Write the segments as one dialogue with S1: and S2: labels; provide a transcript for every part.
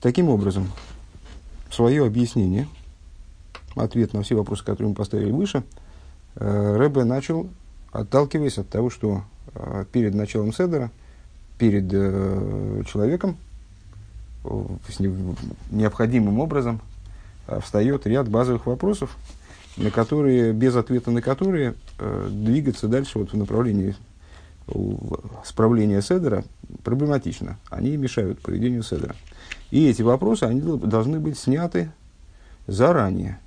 S1: Таким образом, свое объяснение, ответ на все вопросы, которые мы поставили выше, э, Рэбе начал, отталкиваясь от того, что э, перед началом Седера, перед э, человеком, необходимым образом встает ряд базовых вопросов, на которые, без ответа на которые двигаться дальше вот в направлении справления Седера проблематично. Они мешают проведению Седера. И эти вопросы они должны быть сняты заранее.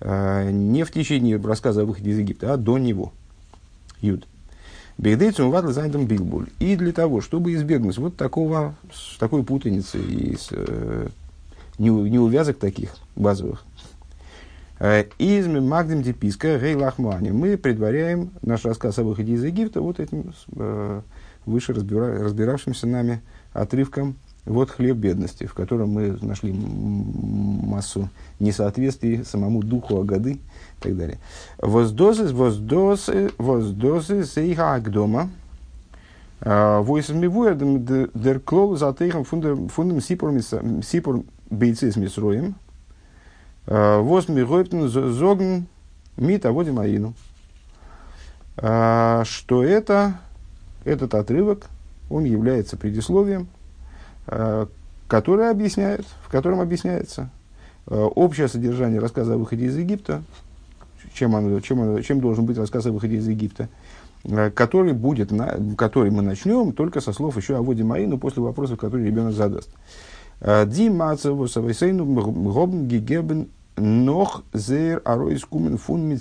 S1: А, не в течение рассказа о выходе из Египта, а до него. Юд. Бегдейцум вадл зайдем билбуль. И для того, чтобы избегнуть вот такого, такой путаницы и э, неувязок таких базовых, из Магдим Деписка Рей Лахмани мы предваряем наш рассказ о выходе из Египта вот этим э, выше разбира, разбиравшимся нами отрывком вот хлеб бедности, в котором мы нашли массу несоответствий самому духу Агады и так далее. Воздозы, воздозы, воздозы сейха агдома. Войсмивуя дер клол за тейхом фундам сипур бейцис мисроем. А, Восьми гойптен зогн мит аводим аину. А, что это, этот отрывок, он является предисловием Э, который объясняет, в котором объясняется э, общее содержание рассказа о выходе из Египта, чем, оно, чем, оно, чем должен быть рассказ о выходе из Египта, э, который, будет который мы начнем только со слов еще о воде но после вопросов, которые ребенок задаст. Ди мацеву савайсейну нох зер фун.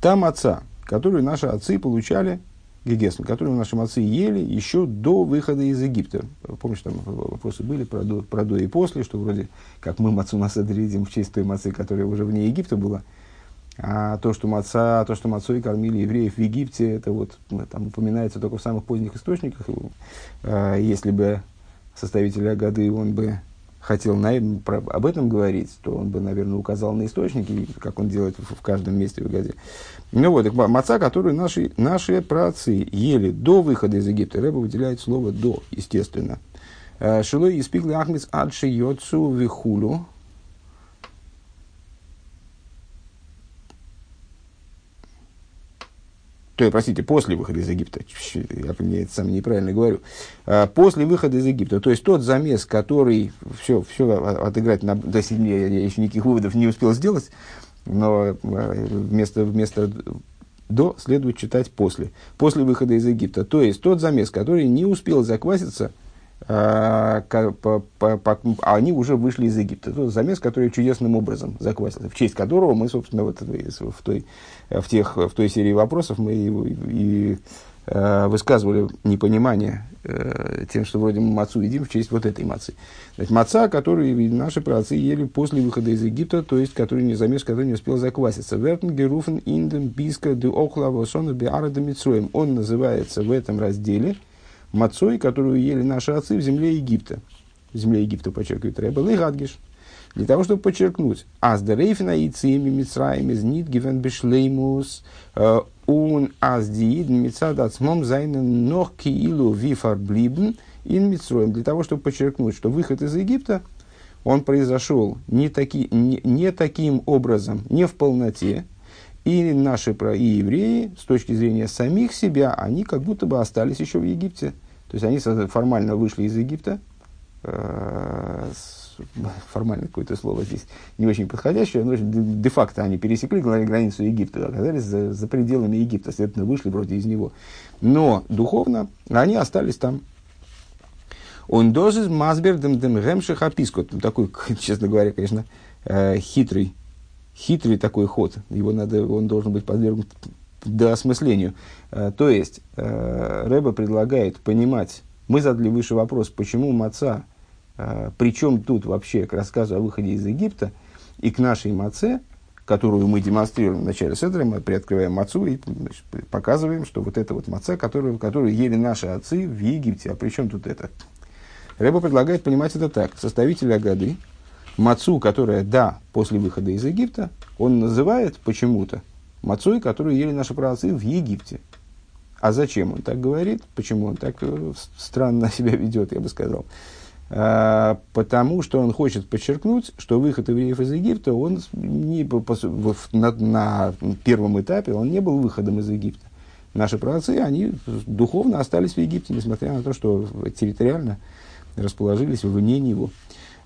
S1: Там отца, которую наши отцы получали Гегесн, который наши отцы ели еще до выхода из Египта. Помнишь, там вопросы были про до, про до и после, что вроде как мы мацу на Седре едим в честь той мацы, которая уже вне Египта была. А то, что маца, то, что мацой кормили евреев в Египте, это вот там упоминается только в самых поздних источниках. А, если бы составитель Агады, он бы хотел на, про, об этом говорить, то он бы, наверное, указал на источники, как он делает в, в каждом месте в Гаде. Ну вот, маца, которую наши, наши працы ели до выхода из Египта, Рэба выделяет слово «до», естественно. Э, Шилой испигли ахмис адши йоцу вихулю, то есть, простите, после выхода из Египта, я, я это сам неправильно говорю, а, после выхода из Египта, то есть тот замес, который все, все отыграть, на, то есть я, я еще никаких выводов не успел сделать, но а, вместо, вместо до следует читать после, после выхода из Египта. То есть тот замес, который не успел закваситься, они уже вышли из Египта. Это замес, который чудесным образом заквасился, в честь которого мы, собственно, вот в, той, в, тех, в той серии вопросов мы и, и э, высказывали непонимание э, тем, что вроде мы мацу едим в честь вот этой мацы. Значит, маца, которую наши праотцы ели после выхода из Египта, то есть который не замес, который не успел закваситься. Вертен индем биска де охлава сона биара Он называется в этом разделе – мацой, которую ели наши отцы в земле Египта. Земле Египта, подчеркивает Рэббл и Гадгиш. Для того, чтобы подчеркнуть, аз дерейфина и цими мицраем из нит гивен бешлеймус он аз диид мицад ацмом зайнен нох киилу вифар блибн ин мицроем. Для того, чтобы подчеркнуть, что выход из Египта, он произошел не, таки, не, не таким образом, не в полноте, и наши и евреи, с точки зрения самих себя, они как будто бы остались еще в Египте. То есть они формально вышли из Египта. Э, формально какое-то слово здесь не очень подходящее, но де-факто они пересекли границу Египта, оказались за, за пределами Египта, следовательно, вышли вроде из него. Но духовно они остались там. Он дозис мазбердем дем гемших апискот. Такой, честно говоря, конечно, э, хитрый хитрый такой ход. Его надо, он должен быть подвергнут доосмыслению. Э, то есть, э, Рэба предлагает понимать, мы задали выше вопрос, почему маца, э, причем тут вообще к рассказу о выходе из Египта и к нашей маце, которую мы демонстрируем в начале седра, мы приоткрываем мацу и показываем, что вот это вот маца, которую, которую ели наши отцы в Египте. А при чем тут это? Рэба предлагает понимать это так. Составитель Агады, мацу, которая, да, после выхода из Египта, он называет почему-то мацой, которую ели наши праотцы в Египте. А зачем он так говорит? Почему он так э, странно себя ведет, я бы сказал. потому что он хочет подчеркнуть, что выход евреев из Египта, он не, на, на первом этапе он не был выходом из Египта. Наши праотцы, они духовно остались в Египте, несмотря на то, что территориально расположились вне него.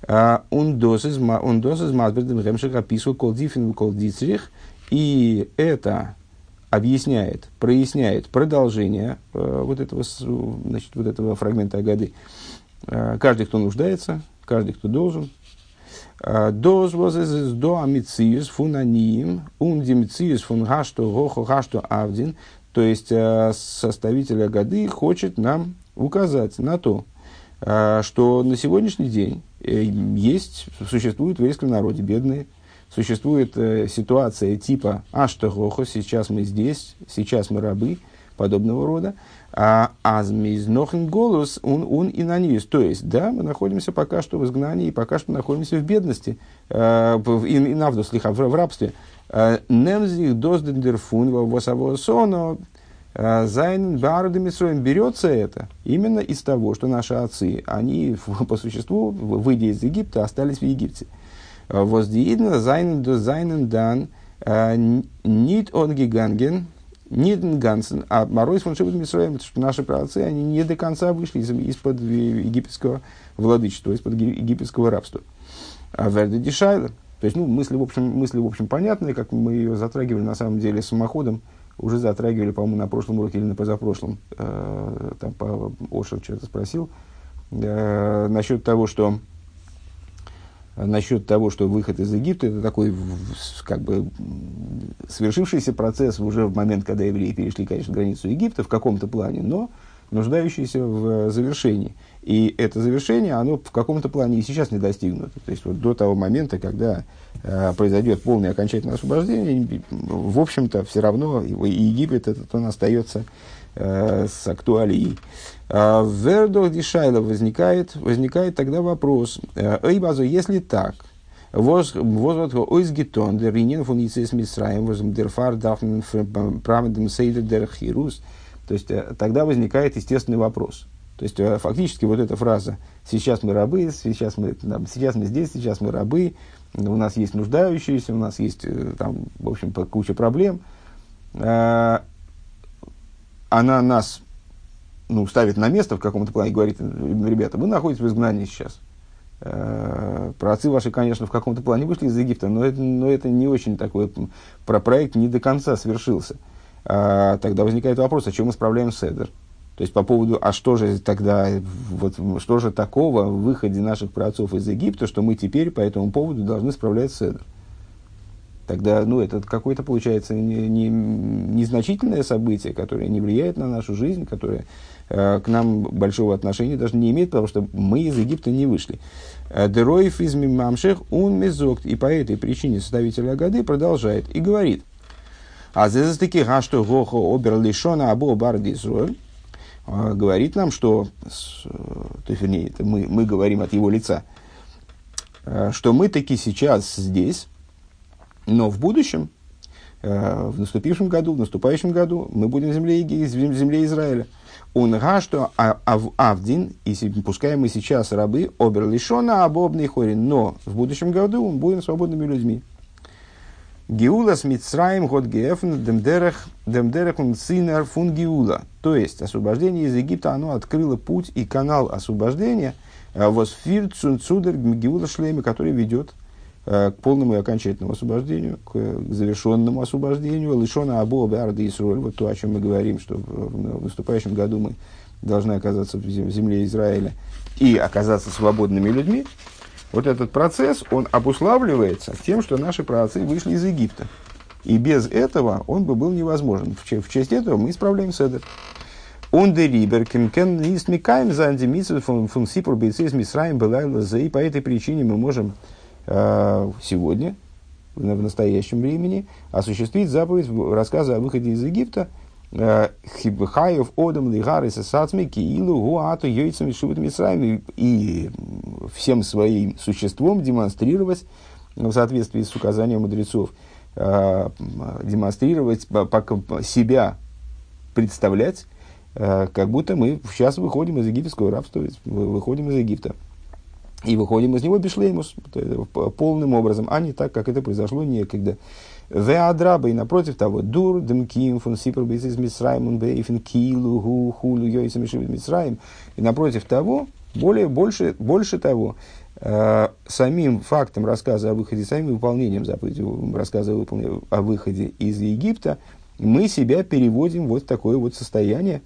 S1: Он дос из Мазбердем Ремших описывал кол дифин кол дицрих, и это объясняет, проясняет продолжение э, вот, этого, значит, вот этого фрагмента Агады. Э, каждый, кто нуждается, каждый, кто должен. Э, Доз возезес до амициус фун аниим, ум димциус фун гашто гохо гашто авдин. То есть, э, составитель Агады хочет нам указать на то, э, что на сегодняшний день есть, существуют в еврейском народе бедные, существует э, ситуация типа «Аштагохо», сейчас мы здесь, сейчас мы рабы, подобного рода, а «Азмизнохен голос, он, он и на ньюс». То есть, да, мы находимся пока что в изгнании, и пока что находимся в бедности, э, и, и навду, слиха, в, в рабстве. Э, «Немзих доздендерфун восавосоно э, Зайн Бардемисроем берется это именно из того, что наши отцы, они по существу, выйдя из Египта, остались в Египте. Воздиидна зайнен до зайнен дан нит он гиганген, нит гансен, а моройс фон шибут мисроем, что наши праотцы, они не до конца вышли из, из-под египетского владычества, из-под египетского рабства. А верда дешайла. То есть, ну, мысли, в общем, мысли, в общем, понятные, как мы ее затрагивали, на самом деле, самоходом, уже затрагивали, по-моему, на прошлом уроке или на позапрошлом. Э, там по Ошер что-то спросил. Э, насчет того, что насчет того, что выход из Египта это такой как бы свершившийся процесс уже в момент, когда евреи перешли, конечно, границу Египта в каком-то плане, но нуждающийся в завершении. И это завершение, оно в каком-то плане и сейчас не достигнуто. То есть вот до того момента, когда произойдет полное окончательное освобождение, в общем-то, все равно Египет этот он остается э, с актуалией. А, в Вердох Дишайла возникает, возникает тогда вопрос, э, Эй, базу, если так, Возвод ойзгитон, der Ринин фун Ицес Мисраем, возм дерфар дафн праведем сейдер дер хирус. То есть, э, тогда возникает естественный вопрос. То есть, э, фактически, вот эта фраза «сейчас мы рабы», «сейчас мы, там, сейчас мы здесь», «сейчас мы рабы», у нас есть нуждающиеся, у нас есть, там, в общем, куча проблем, она нас ну, ставит на место в каком-то плане, говорит, ребята, вы находитесь в изгнании сейчас. Э, праотцы ваши, конечно, в каком-то плане вышли из Египта, но это, но это не очень такой, про проект не до конца свершился. А, тогда возникает вопрос, а чем мы справляем седер? То есть по поводу, а что же тогда, вот, что же такого в выходе наших праотцов из Египта, что мы теперь по этому поводу должны справлять седер? Тогда, ну, это какое-то, получается, не, не, незначительное событие, которое не влияет на нашу жизнь, которое Э, к нам большого отношения даже не имеет, потому что мы из Египта не вышли. Э, Дероев из Мимамшех он мезокт. И по этой причине составитель Агады продолжает и говорит. А здесь таки что гохо обер лишона або бардизроль э, говорит нам, что, то есть, вернее, это мы, мы говорим от его лица, что мы таки сейчас здесь, но в будущем, в наступившем году, в наступающем году мы будем в земле, в земле Израиля. Он что а, Авдин, и пускай мы сейчас рабы, обер лишона обобный хорин, но в будущем году мы будем свободными людьми. Геула с Мицраем год гефн демдерех демдерех синер фун Геула. То есть освобождение из Египта, оно открыло путь и канал освобождения э, восфир цунцудер Геула шлеме, который ведет Э, к полному и окончательному освобождению, к завершенному освобождению. Лишона Абу Беарда Исроль, вот то, о чем мы говорим, что в наступающем году мы должны оказаться в земле Израиля и оказаться свободными людьми. Вот этот процесс, он обуславливается тем, что наши праотцы вышли из Египта. И без этого он бы был невозможен. В честь этого мы исправляем седер. Он дерибер кемкен истмикаем за андемицию фун сипур мисраем была и по этой причине мы можем Э, сегодня, в настоящем времени, осуществить заповедь рассказа о выходе из Египта, э, Хаев, Одам, Лигары, Сасацми, Киилу, Гуату, Йойцами, Шивут, Мисрами, и всем своим существом демонстрировать, в соответствии с указанием мудрецов, демонстрировать, себя представлять, как будто мы сейчас выходим из египетского рабства, выходим из Египта. и выходим из него бишлеймус полным образом, а не так, как это произошло некогда. Ве адраба, и напротив того, дур, демким, фон сипр, из Мисраим, он бейфен, килу, гу, хулу, йойсам, Мисраим. И напротив того, более, больше, больше того, э, самим фактом рассказа о выходе, самим выполнением заповеди рассказа о выходе из Египта, мы себя переводим вот в такое вот состояние,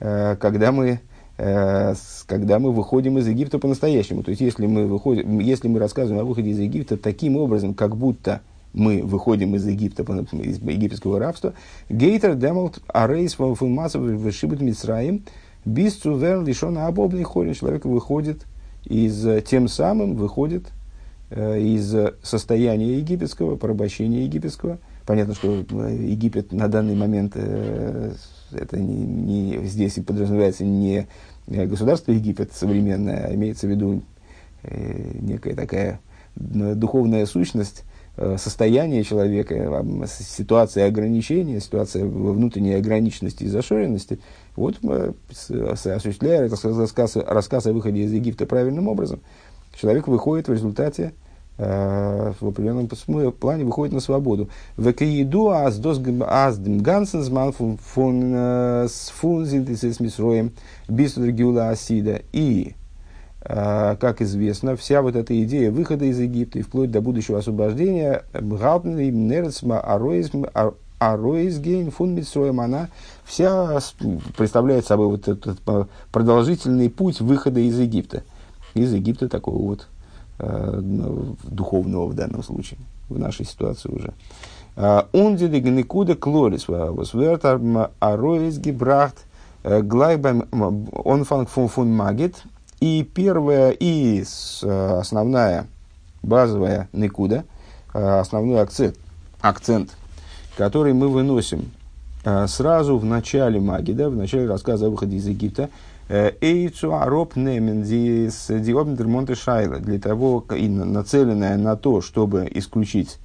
S1: э, когда мы Э, когда мы выходим из Египта по-настоящему. То есть, если мы, выходим, если мы рассказываем о выходе из Египта таким образом, как будто мы выходим из Египта, из египетского рабства, гейтер демолт арейс фунмасов вышибет мицраим, без цувер лишена обобный хорин. Человек выходит из, тем самым выходит э, из состояния египетского, порабощения египетского. Понятно, что э, Египет на данный момент это не, не, здесь подразумевается не государство Египет современное, а имеется в виду э, некая такая духовная сущность, э, состояние человека, э, ситуация ограничения, ситуация внутренней ограниченности и зашоренности. Вот э, осуществляя рассказ, рассказ о выходе из Египта правильным образом, человек выходит в результате Э, в определенном плане выходит на свободу. В еду аздем гансенсман фун с мисроем бистрогюла асида. И, э, как известно, вся вот эта идея выхода из Египта и вплоть до будущего освобождения Ароизгейн фун Митсроем, она вся представляет собой вот этот продолжительный путь выхода из Египта. Из Египта такого вот Э, духовного в данном случае, в нашей ситуации уже. Унди гникуда клорис восвертар ароис гибрахт э, глайбам он фан фун фун магит. И первая, и э, основная, базовая никуда, основной акцент, акцент, который мы выносим сразу в начале Магида, в начале рассказа о выходе из Египта, Эйцу ароп немен диобндер шайла для того, и нацеленная на то, чтобы исключить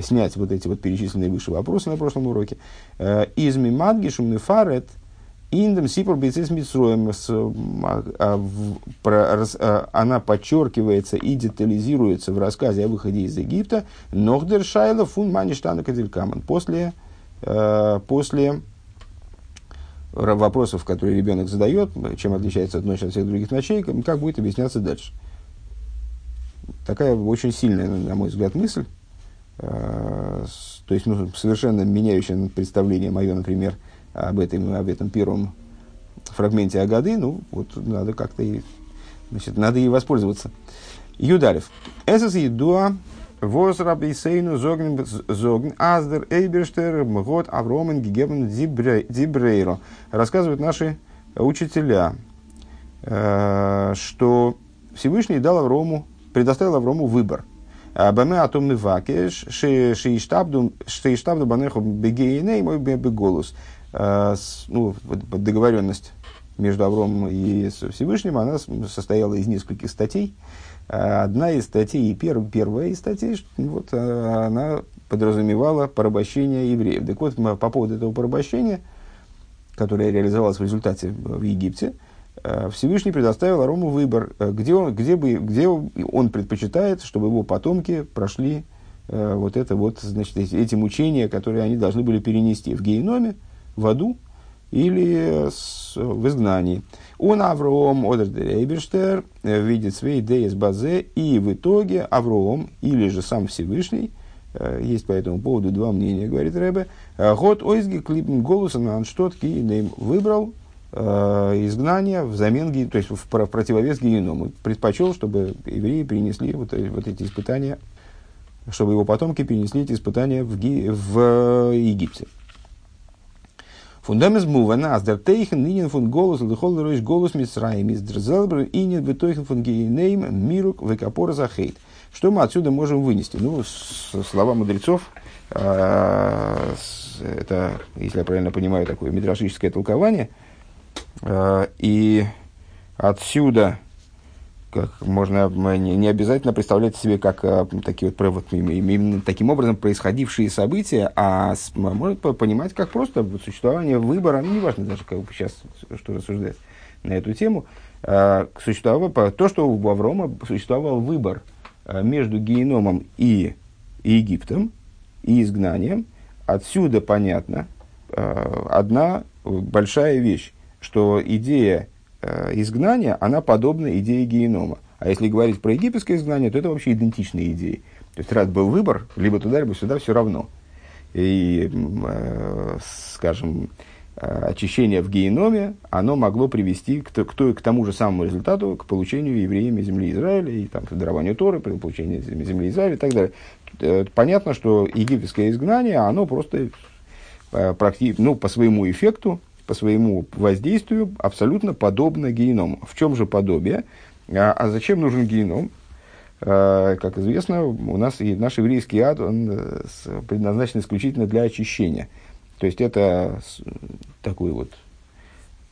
S1: снять вот эти вот перечисленные выше вопросы на прошлом уроке. Э, из мимадгишум нефарет индем сипор бейцис митсроем. А, а, она подчеркивается и детализируется в рассказе о выходе из Египта. Нохдер шайла фун маништана кадилькаман. После, э, после вопросов, которые ребенок задает, чем отличается одной от всех других ночей, как будет объясняться дальше. Такая очень сильная, на мой взгляд, мысль. То есть, ну, совершенно меняющее представление мое, например, об этом, об этом первом фрагменте Агады, ну, вот надо как-то и, значит, надо ей воспользоваться. Юдарев. Эсэс едуа Воз рабисейну зогн зогн аздер эйберштер год авромен гигебен дибрейро. Рассказывают наши учителя, э, что Всевышний дал Аврому, предоставил Аврому выбор. Баме атомный вакеш, шейштабду банеху бегейней мой беголус. Э, ну, договоренность между Авромом и Всевышним, она состояла из нескольких статей. Одна из статей, перв, первая из статей, вот, э, она подразумевала порабощение евреев. Так вот, по поводу этого порабощения, которое реализовалось в результате в Египте, э, Всевышний предоставил Арому выбор, э, где он, где, бы, где он предпочитает, чтобы его потомки прошли вот это вот, значит, эти мучения, которые они должны были перенести в геноме, в аду или с, в изгнании. Он Авром Одердерейберштер э, видит свои идеи с базе, и в итоге Авром, или же сам Всевышний, э, есть по этому поводу два мнения, говорит Рэбе, э, Год ойзги клипн голоса на анштот выбрал изгнание взамен, то есть в, противовес геному. Предпочел, чтобы евреи перенесли вот, вот эти испытания, чтобы его потомки перенесли эти испытания в, в Египте. Фундамент мувана, аз дер тейхен нинен фун голос, лихол ройш голос мисраим, из дрзелбр инен бетойхен фун гейнейм мирук векапора захейт. Что мы отсюда можем вынести? Ну, слова мудрецов, а, это, если я правильно понимаю, такое мидрашическое толкование, а, и отсюда как можно не обязательно представлять себе как а, такие вот, вот именно таким образом происходившие события, а можно понимать как просто существование выбора, ну, неважно даже как сейчас что рассуждать на эту тему, э, существовало, то, что у Аврома существовал выбор э, между геномом и, Египтом, и изгнанием, отсюда понятно э, одна большая вещь, что идея э, изгнания, она подобна идее генома. А если говорить про египетское изгнание, то это вообще идентичные идеи. То есть, раз был выбор, либо туда, либо сюда, все равно. И, э, скажем, э, очищение в геноме, оно могло привести к, к, к тому же самому результату, к получению евреями земли Израиля, и там, к дарованию Торы, при получении земли Израиля и так далее. Э, понятно, что египетское изгнание, оно просто э, ну, по своему эффекту, по своему воздействию абсолютно подобно геному. В чем же подобие? А, а зачем нужен геном? А, как известно, у нас и наш еврейский ад он э, предназначен исключительно для очищения. То есть это такой вот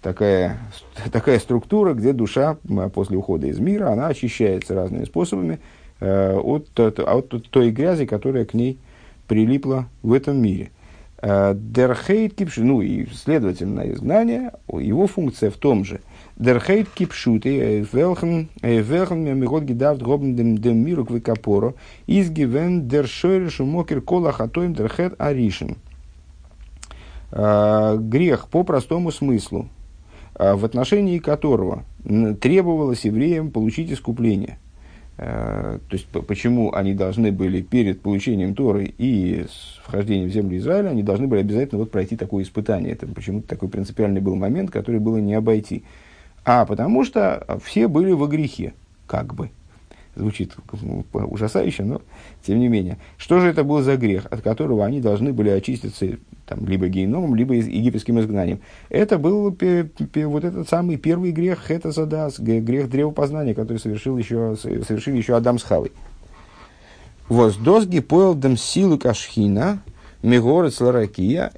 S1: такая, такая структура, где душа после ухода из мира, она очищается разными способами э, от, от, от той грязи, которая к ней прилипла в этом мире. Э, Дерхейт кипши, ну и следовательно изгнание, его функция в том же – welchen mir mir gedacht haben dem, dem Miruk wie Kaporo, ist gewinn der scheurische Mokер Кола Хатоим het Аришин. Грех по простому смыслу, в отношении которого требовалось евреям получить искупление. То есть, почему они должны были перед получением Торы и вхождением в землю Израиля, они должны были обязательно вот пройти такое испытание. Это почему-то такой принципиальный был момент, который было не обойти. А потому что все были во грехе, как бы. Звучит ужасающе, но тем не менее. Что же это был за грех, от которого они должны были очиститься там, либо геномом, либо египетским изгнанием? Это был вот этот самый первый грех, это задас, грех древопознания, который совершил еще, совершили еще Адам с Хавой. Воздозги поэлдем силу кашхина, мегорец ларакия,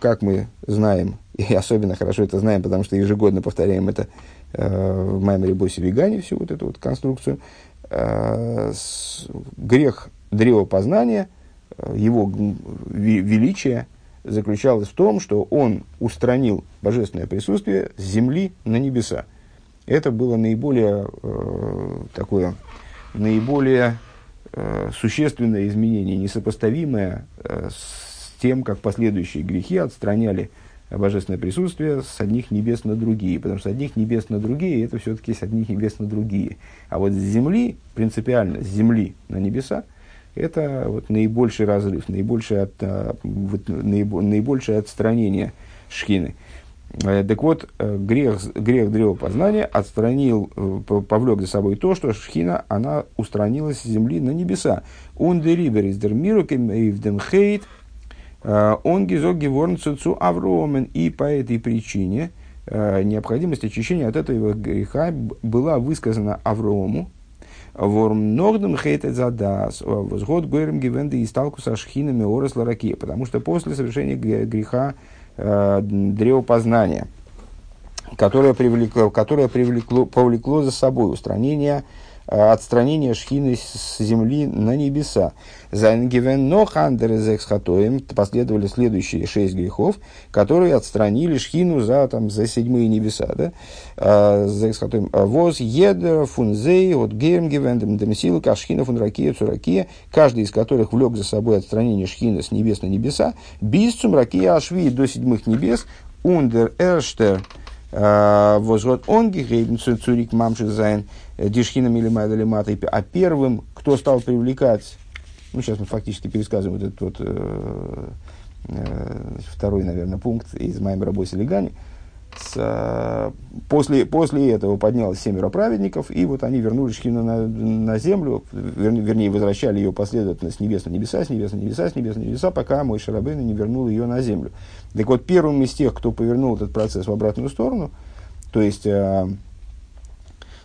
S1: как мы знаем, и особенно хорошо это знаем, потому что ежегодно повторяем это э, в Маймере Босе Вегане, всю вот эту вот конструкцию. Э, грех древопознания, э, его величие заключалось в том, что он устранил божественное присутствие с земли на небеса. Это было наиболее э, такое, наиболее э, существенное изменение, несопоставимое э, с тем, как последующие грехи отстраняли божественное присутствие с одних небес на другие, потому что с одних небес на другие это все-таки с одних небес на другие. А вот с земли, принципиально, с земли на небеса, это вот наибольший разрыв, наибольшее, от, а, вот, наибольшее отстранение шхины. Э, так вот, э, грех, грех древопознания отстранил, э, повлек за собой то, что шхина, она устранилась с земли на небеса. Ундерибер из дермирукем и в демхейт – он гизок геворн цуцу Авромен. И по этой причине необходимость очищения от этого греха была высказана Аврому. Ворм ногдом хейтет задас, возгод гойрем гивенды и сталку со шхинами орос лараки, потому что после совершения греха э, древопознания, которое, привлекло, которое привлекло, повлекло за собой устранение отстранение шхины с земли на небеса. За но хатоем последовали следующие шесть грехов, которые отстранили шхину за, там, за седьмые небеса. Да? Э, за хатоем. Воз едер фунзей от герм гивен демсил кашхина фун ракия цуракия, каждый из которых влек за собой отстранение шхины с небес на небеса, без цумракия ашви до седьмых небес, ундер эрштер возгод он гигейбен цурик мамши зайн, Э, Дишхина Милимайда Лимата. А первым, кто стал привлекать, ну сейчас мы фактически пересказываем вот этот вот э, э, второй, наверное, пункт из Боси Легани, с, э, после, после этого поднялось семеро праведников, и вот они вернули Шхину на, на землю, вер, вернее, возвращали ее последовательно с небес на небеса, с небес на небеса, с небес на небеса, пока мой Шарабейн не вернул ее на землю. Так вот, первым из тех, кто повернул этот процесс в обратную сторону, то есть э,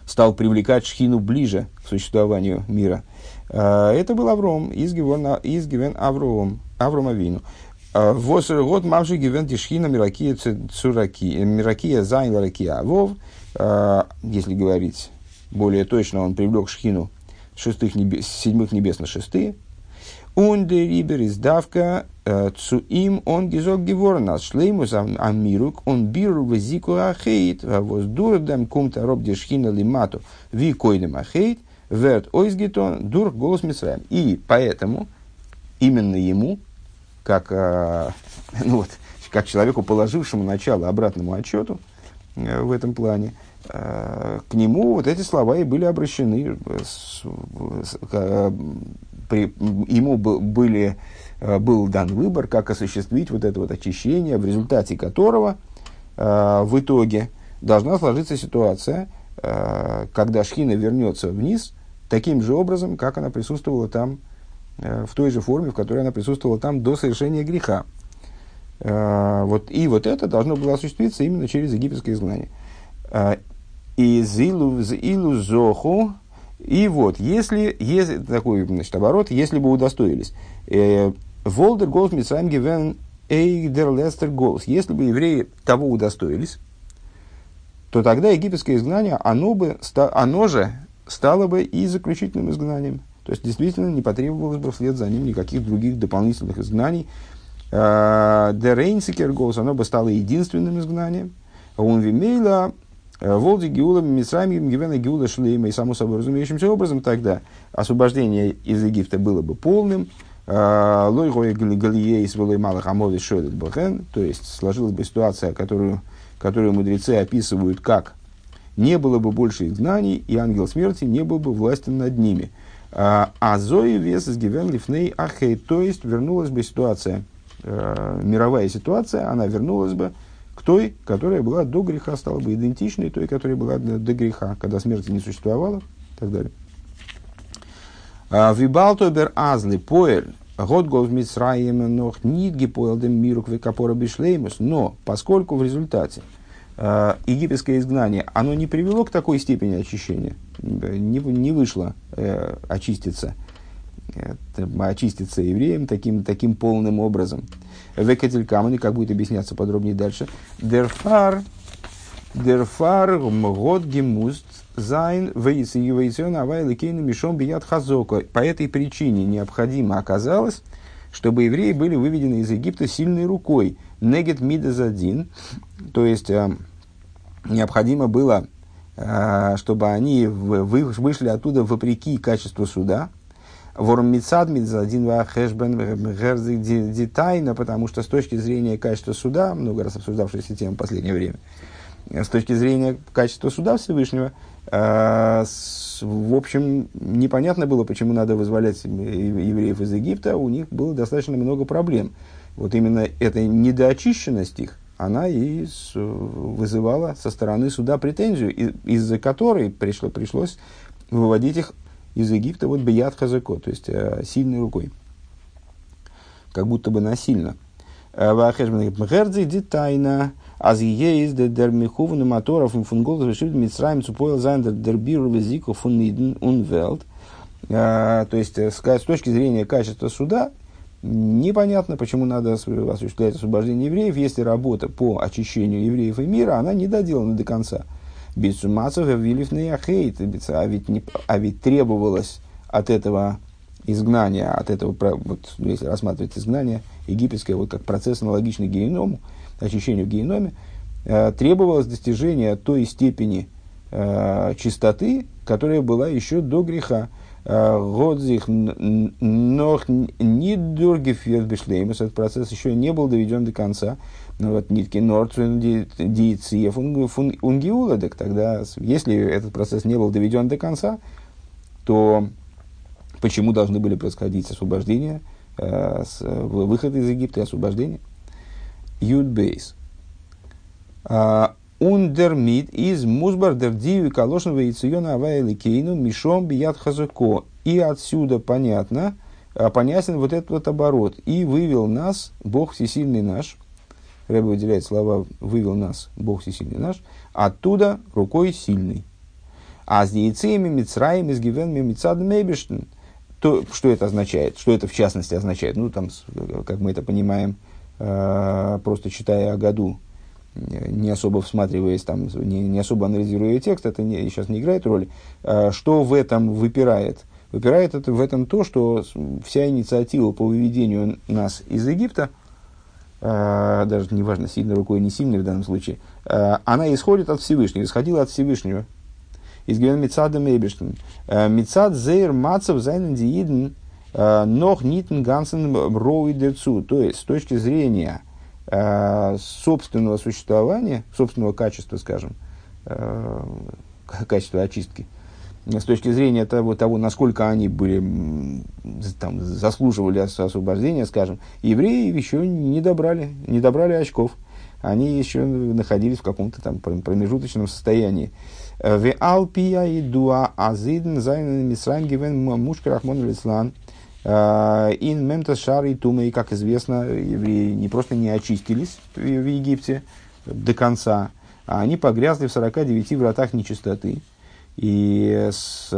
S1: стал привлекать шхину ближе к существованию мира. А, это был Авром, из Гивен Авром, Авром Авину. А, Восер год мавши гивен тишхина миракия цураки, миракия зайн ларакия авов. А, если говорить более точно, он привлек шхину шестых небес, седьмых небес на шестые. Rieber ist Davka zu ihm он гизок геворн als шлеймус амирук он биру везику ахейт воз дур дам кумта роб дешхина лимату ви койдем ахейт верт ойсгитон дур голос мисраем. И поэтому именно ему, как, ну вот, как человеку, положившему начало обратному отчету в этом плане, к нему вот эти слова и были обращены. С, с, при, ему были Э, был дан выбор, как осуществить вот это вот очищение, в результате которого э, в итоге должна сложиться ситуация, э, когда шхина вернется вниз таким же образом, как она присутствовала там, в той же форме, в которой она присутствовала там до совершения греха. Вот, и вот это должно было осуществиться именно через египетское изгнание. И зилу, зилу зоху, и вот, если, если такой значит, оборот, если бы удостоились, Волдер голос Митсраим гивен эйдер лестер голос. Если бы евреи того удостоились, то тогда египетское изгнание, оно, бы, оно же стало бы и заключительным изгнанием. То есть, действительно, не потребовалось бы вслед за ним никаких других дополнительных изгнаний. А, Дерейнсикер голос, оно бы стало единственным изгнанием. Он вимейла Волди Геула Мисрами Гивена Геула Шлейма. И само собой разумеющимся образом тогда освобождение из Египта было бы полным, а, Лойгой Галией с Малых Амови Шодет Бахен, то есть сложилась бы ситуация, которую, которую мудрецы описывают как не было бы больше изгнаний, и ангел смерти не был бы властен над ними. А, а Зои вес из Гивен Лифней Ахей, то есть вернулась бы ситуация, э, мировая ситуация, она вернулась бы к той, которая была до греха, стала бы идентичной той, которая была до греха, когда смерти не существовало и так далее. А, Вибалтобер азли поэль, год гол Мицраем нох нидги поэлдем миру квекапора бишлеймус. Но поскольку в результате э, египетское изгнание, оно не привело к такой степени очищения, не, не вышло э, очиститься, э, очиститься евреям таким, таким полным образом. Векатель камни, как будет объясняться подробнее дальше. Дерфар, дерфар год гемуст Зайн вейциона авайликейна мишом бият хазока. По этой причине необходимо оказалось, чтобы евреи были выведены из Египта сильной рукой. Негет мидазадин, то есть э, необходимо было, э, чтобы они вышли оттуда вопреки качеству суда. Вормицад мидазадин вахешбен детайна, потому что с точки зрения качества суда, много раз обсуждавшаяся тема в последнее время, с точки зрения качества суда Всевышнего, а, в общем, непонятно было, почему надо вызволять евреев из Египта, у них было достаточно много проблем. Вот именно эта недоочищенность их, она и вызывала со стороны суда претензию, из-за которой пришло, пришлось выводить их из Египта вот бият хазако, то есть э, сильной рукой, как будто бы насильно. Вахешбен детайна, Аз есть дер михувны моторов им фунгол решили Мицраем цупоил зайндер дер биру везику фуниден унвелт. То есть, с точки зрения качества суда, непонятно, почему надо осуществлять освобождение евреев, если работа по очищению евреев и мира, она не доделана до конца. Без сумасов вилив хейт, а ведь, не, а ведь требовалось от этого изгнания, от этого, вот, если рассматривать изгнание египетское, вот как процесс аналогичный геному, очищению геноме, э, требовалось достижение той степени э, чистоты, которая была еще до греха. Э, Годзих нох не дургифет бешлеймус, этот процесс еще не был доведен до конца. Но вот нитки норцун дициев унгиуладек, тогда, если этот процесс не был доведен до конца, то почему должны были происходить освобождения, выход из Египта и освобождение? Юдбейс. Ундермид из Музбар Дердиви Калошного Яйциона Авайли Кейну Мишом Бият Хазуко. И отсюда понятно, а, понятен вот этот вот оборот. И вывел нас Бог Всесильный наш. Рэбе выделяет слова «вывел нас Бог Всесильный наш», оттуда рукой сильный. А с яйцами Мицраем из Гивенми Мицад Мебештен. То, что это означает? Что это в частности означает? Ну, там, как мы это понимаем, Э, просто читая о году, не особо всматриваясь, там, не, не особо анализируя текст, это не, сейчас не играет роли. Э, что в этом выпирает? упирает это в этом то, что вся инициатива по выведению нас из Египта, даже неважно, сильной рукой, не сильной в данном случае, э, она исходит от Всевышнего, исходила от Всевышнего. Из Гвен Мицада Мейбештен. Э, Мицад Зейр Мацев Зайнен Дииден Нох Нитен Гансен Роуи Дерцу. То есть, с точки зрения э, собственного существования, собственного качества, скажем, э, качества очистки, с точки зрения того, того насколько они были, там, заслуживали освобождения, скажем, евреи еще не добрали, не добрали очков. Они еще находились в каком-то там промежуточном состоянии. В Алпия и Дуа Азидн Зайн Мисрайм Гивен Мушка Рахмон Лислан – Э, ин мемта шар и тума, и, как известно, евреи не просто не очистились в Египте до конца, а они погрязли в 49 вратах нечистоты. И с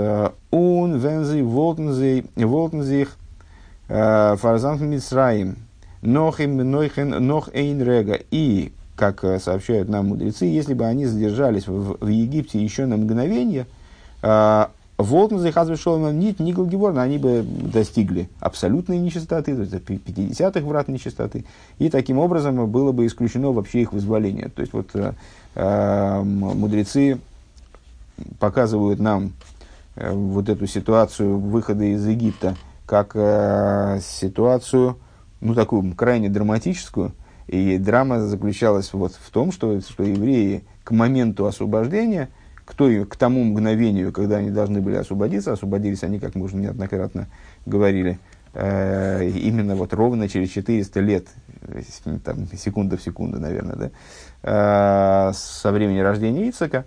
S1: ун вензи волтензи волтензих э, фарзант мицраим нох им нойхен нох эйн рега. И, как сообщают нам мудрецы, если бы они задержались в, в Египте еще на мгновение, э, Волтн захазвешал нит Нигл Геворна, они бы достигли абсолютной нечистоты, то есть 50-х врат нечистоты, и таким образом было бы исключено вообще их вызволение. То есть вот э, э мудрецы показывают нам э, вот эту ситуацию выхода из Египта как э, ситуацию, ну такую крайне драматическую, и драма заключалась вот в том, что, что евреи к моменту освобождения – к, той, к тому мгновению, когда они должны были освободиться, освободились они, как мы уже неоднократно говорили, э, именно вот ровно через 400 лет, там, секунда в секунду, наверное, да, со времени рождения Ицака,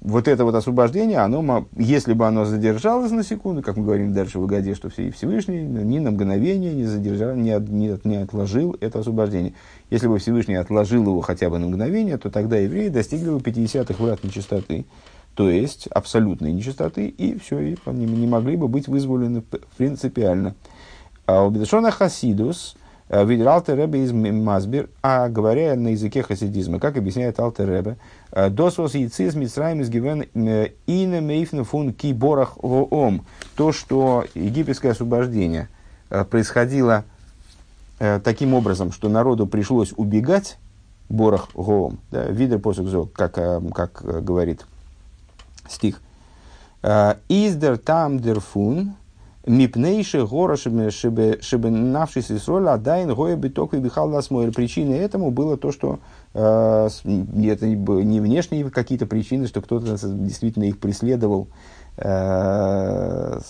S1: вот это вот освобождение, оно, если бы оно задержалось на секунду, как мы говорим дальше в Угаде, что Всевышний ни на мгновение не задержал, не, не, не отложил это освобождение. Если бы Всевышний отложил его хотя бы на мгновение, то тогда евреи достигли бы 50-х врат нечистоты, то есть абсолютной нечистоты, и все, и они не могли бы быть вызволены принципиально. А у Бедешона Хасидус, Э, Видер Алтер из Мазбир, а говоря на языке хасидизма, как объясняет Алтер Ребе, э, Досвос яйцис Мицраем из Гивен э, Ине Мейфна фун Киборах Воом. То, что египетское освобождение происходило таким образом, что народу пришлось убегать, Борах Гоом, да, видер посук как, как говорит стих. Издер там дерфун, Мипнейши гора шибе навшись из роли, адайн гоя биток и бихал ласмойр. Причиной этому было то, что э, это не внешние какие-то причины, что кто-то действительно их преследовал э,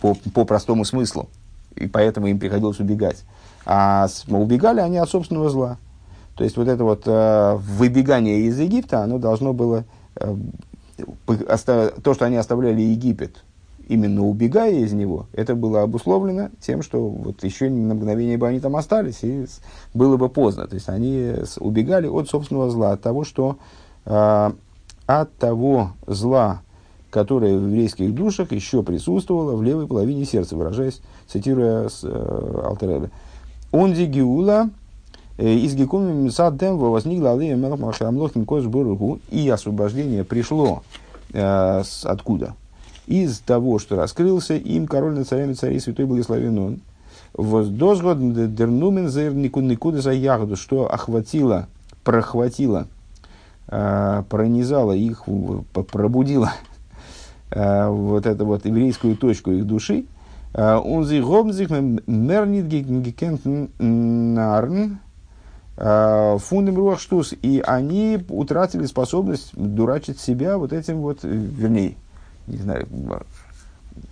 S1: по, по простому смыслу, и поэтому им приходилось убегать. А убегали они от собственного зла. То есть вот это вот э, выбегание из Египта, оно должно было, э, то, что они оставляли Египет, именно убегая из него, это было обусловлено тем, что вот еще на мгновение бы они там остались, и было бы поздно. То есть они убегали от собственного зла, от того, что э, от того зла, которое в еврейских душах еще присутствовало в левой половине сердца, выражаясь, цитируя с э, Алтеребе. «Онди гиула э, из гекуми саддем возникла алея мелах машамлохим кош и освобождение пришло э, с, откуда? Из того, что раскрылся им король над царями царей святой благословен он, воздозгод дернумен зер никуда за ягоду, что охватило, прохватило, э, пронизало их, пробудило э, вот эту вот еврейскую точку их души, он hoben sich мернит нарн фундем руахштус, и они утратили способность дурачить себя вот этим вот, вернее, не знаю,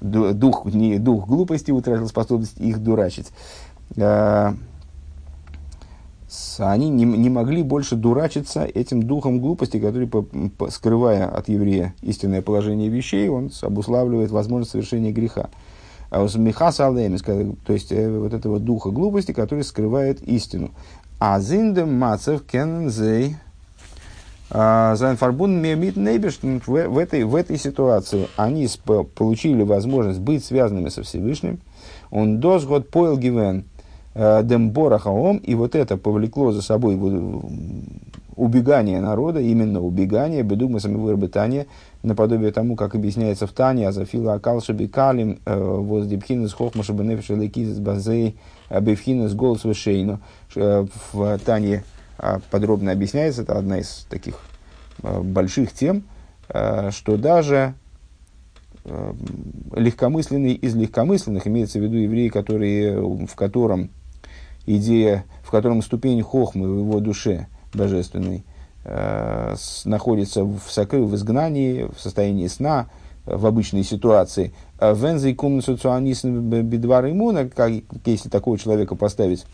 S1: дух, не дух глупости утратил способность их дурачить. А, они не, не могли больше дурачиться этим духом глупости, который, по, по, скрывая от еврея истинное положение вещей, он обуславливает возможность совершения греха. А у Михаса Алемис, то есть э, вот этого духа глупости, который скрывает истину. А зиндем мацев кензей Зайнфарбун Мемит Нейбеш в этой, в этой ситуации они получили возможность быть связанными со Всевышним. Он досгод поел гивен э, дембора хаом, и вот это повлекло за собой убегание народа, именно убегание, бедугма самовырбытание, наподобие тому, как объясняется в Тане, Азафила Акалша Бекалим, э, воздебхинес Хохмаша Бенефиша Лекизис Базей, Бевхинес Голос Вешейну. Э, в Тане а, подробно объясняется, это одна из таких э, больших тем, что даже легкомысленный из легкомысленных, имеется в виду евреи, которые, в котором идея, в котором ступень хохмы в его душе божественной э, находится в, сокры, в изгнании, в состоянии сна, в обычной ситуации. А Вензей бедвар иммуна, если такого человека поставить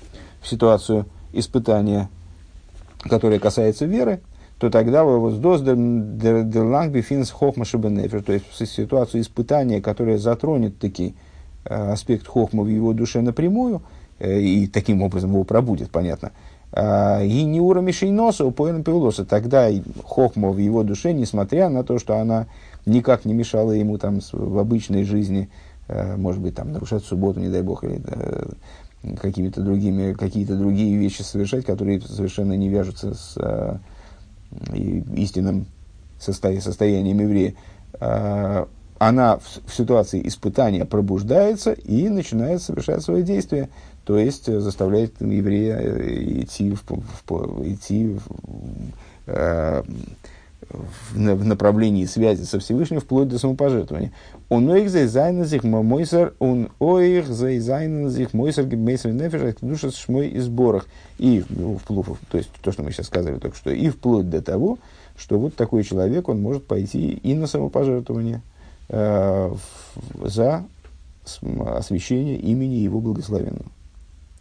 S1: в ситуацию испытания, которая касается веры, то тогда то есть ситуацию испытания, которая затронет таки э, аспект хохма в его душе напрямую, Э, и таким образом его пробудет, понятно. А, и не ура мишейноса, упоен пилоса. Тогда хохма в его душе, несмотря на то, что она никак не мешала ему там в обычной жизни, э, может быть, там нарушать субботу, не дай бог, или какими-то другими, какие-то другие вещи совершать, которые совершенно не вяжутся с истинным состоянием еврея. А, она в, в ситуации испытания пробуждается и начинает совершать свои действия, то есть э, заставляет еврея э, идти в, в, идти в, э, в, направлении связи со Всевышним вплоть до самопожертвования. Он оих зайзайназих мойсер, он оих зайзайназих мойсер гибмейсер нефиш, душа шмой и сборах. И, ну, вплоть, то есть то, что мы сейчас сказали только что, и вплоть до того, что вот такой человек, он может пойти и на самопожертвование э, за освящение имени его благословенного.